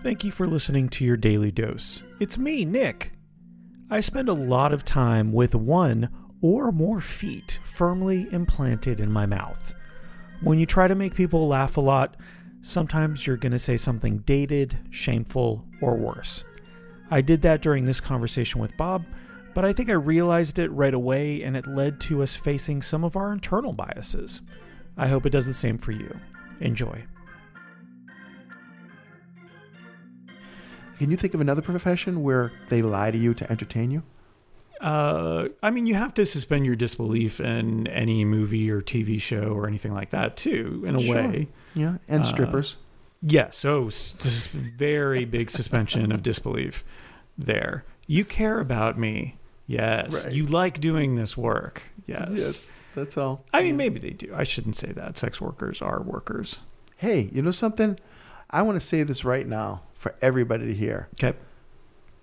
Thank you for listening to your daily dose. It's me, Nick. I spend a lot of time with one or more feet firmly implanted in my mouth. When you try to make people laugh a lot, sometimes you're going to say something dated, shameful, or worse. I did that during this conversation with Bob, but I think I realized it right away and it led to us facing some of our internal biases. I hope it does the same for you. Enjoy. Can you think of another profession where they lie to you to entertain you? Uh, I mean, you have to suspend your disbelief in any movie or TV show or anything like that, too, in a Sure. way. Yeah, and Uh, strippers. Yes. So, s- s- very big suspension of disbelief there. You care about me. Yes. Right. You like doing this work. Yes. Yes. that's all. I mean, maybe they do. I shouldn't say that. Sex workers are workers. Hey, you know something? I want to say this right now for everybody to hear. Okay.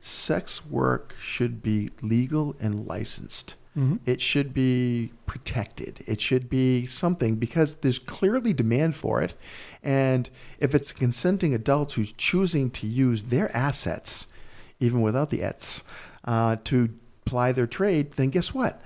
Sex work should be legal and licensed. Mm-hmm. It should be protected. It should be something because there's clearly demand for it. And if it's a consenting adult who's choosing to use their assets, even without the ets, uh, to ply their trade, then guess what?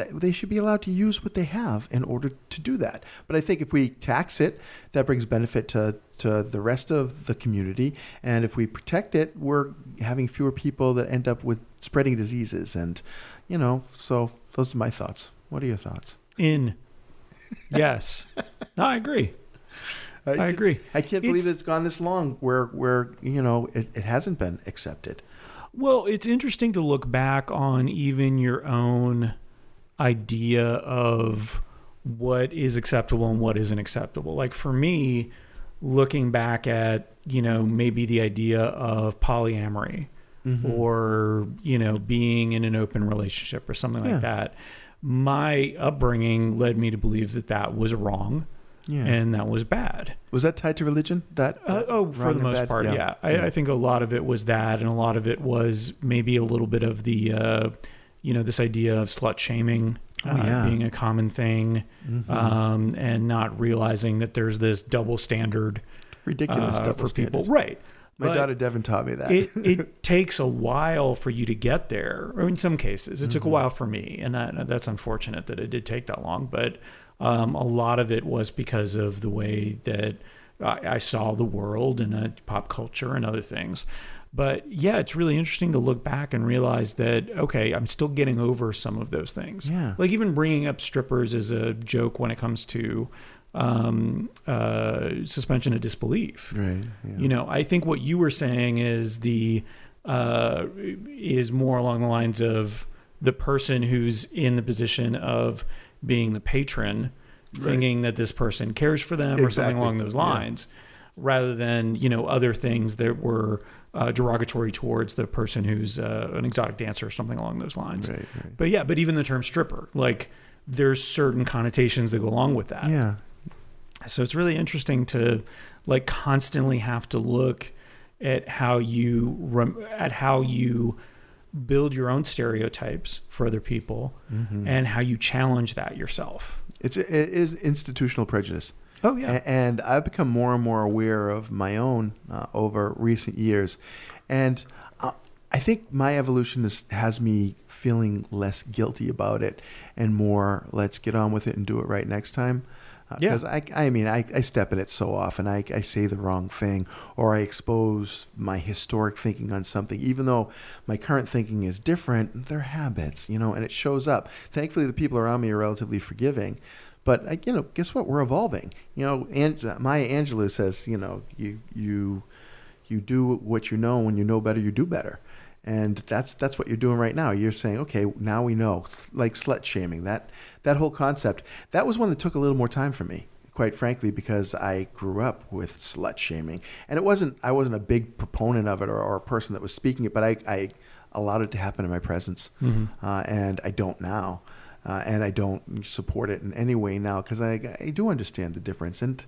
Th- th- They should be allowed to use what they have in order to do that. But I think if we tax it, that brings benefit to, to the rest of the community. And if we protect it, we're having fewer people that end up with spreading diseases. And, you know, so those are my thoughts. What are your thoughts? In. Yes. no, I agree. I just- agree. I can't believe It's- it's gone this long where, where you know, it, it hasn't been accepted. Well, it's interesting to look back on even your own idea of what is acceptable and what isn't acceptable. Like for me, looking back at, you know, maybe the idea of polyamory Mm-hmm. or, you know, being in an open relationship or something Yeah. like that, my upbringing led me to believe that that was wrong Yeah. and that was bad. was that tied to religion? That Uh, oh, for the most bad? part, yeah. I, I think a lot of it was that, and a lot of it was maybe a little bit of the, uh, you know, this idea of slut shaming Oh, uh, yeah. being a common thing, Mhm. um, and not realizing that there's this double standard ridiculous uh, double for people. Right. My But daughter Devin taught me that. it it takes a while for you to get there, or in some cases, it took a Mhm. while for me, and that that's unfortunate that it did take that long. But um, a lot of it was because of the way that I, I saw the world and uh, pop culture and other things. But yeah, it's really interesting to look back and realize that okay, I'm still getting over some of those things. Yeah. like even bringing up strippers as a joke when it comes to um, uh, suspension of disbelief. right. Yeah. You know, I think what you were saying is the uh, is more along the lines of the person who's in the position of being the patron, Right. thinking that this person cares for them or something along those Yeah. lines, rather than you know other things that were uh, derogatory towards the person who's uh, an exotic dancer or something along those lines. Right. Right. But yeah, but even the term stripper, like there's certain connotations that go along with that. Yeah. So it's really interesting to like constantly have to look at how you rem- at how you build your own stereotypes for other people Mhm. and how you challenge that yourself. It's it is institutional prejudice. Oh yeah. And I've become more and more aware of my own uh, over recent years. And uh, I think my evolution is, has me feeling less guilty about it and more, let's get on with it and do it right next time. Yeah. Because I, I mean, I, I step in it so often. I, I say the wrong thing or I expose my historic thinking on something, even though my current thinking is different. They're habits, you know, and it shows up. Thankfully, the people around me are relatively forgiving. But you know, guess what? We're evolving. You know, Ang- Maya Angelou says, you know, you you you do what you know. When you know better, you do better. And that's that's what you're doing right now. You're saying, okay, now we know. Like slut shaming, that that whole concept. That was one that took a little more time for me, quite frankly, because I grew up with slut shaming, and it wasn't. I wasn't a big proponent of it or, or a person that was speaking it, but I, I allowed it to happen in my presence, Mhm. uh, and I don't now. Uh, and I don't support it in any way now because I, I do understand the difference. And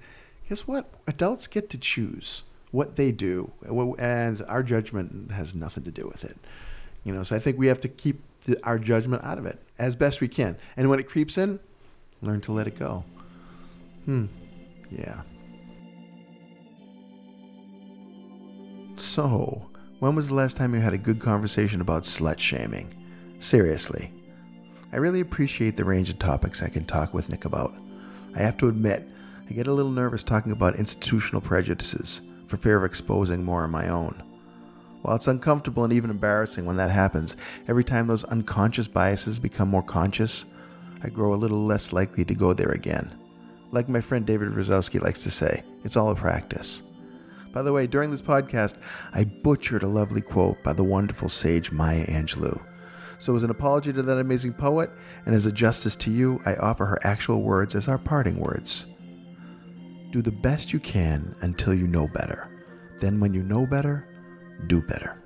guess what? Adults get to choose what they do, and our judgment has nothing to do with it. You know, so I think we have to keep the, our judgment out of it as best we can, and when it creeps in, learn to let it go. Hmm. Yeah. So, when was the last time you had a good conversation about slut shaming? Seriously. I really appreciate the range of topics I can talk with Nick about. I have to admit, I get a little nervous talking about institutional prejudices for fear of exposing more of my own. While it's uncomfortable and even embarrassing when that happens, every time those unconscious biases become more conscious, I grow a little less likely to go there again. Like my friend David Rosowski likes to say, it's all a practice. By the way, during this podcast, I butchered a lovely quote by the wonderful sage Maya Angelou. So, as an apology to that amazing poet, and as a justice to you, I offer her actual words as our parting words. Do the best you can until you know better. Then, when you know better, do better.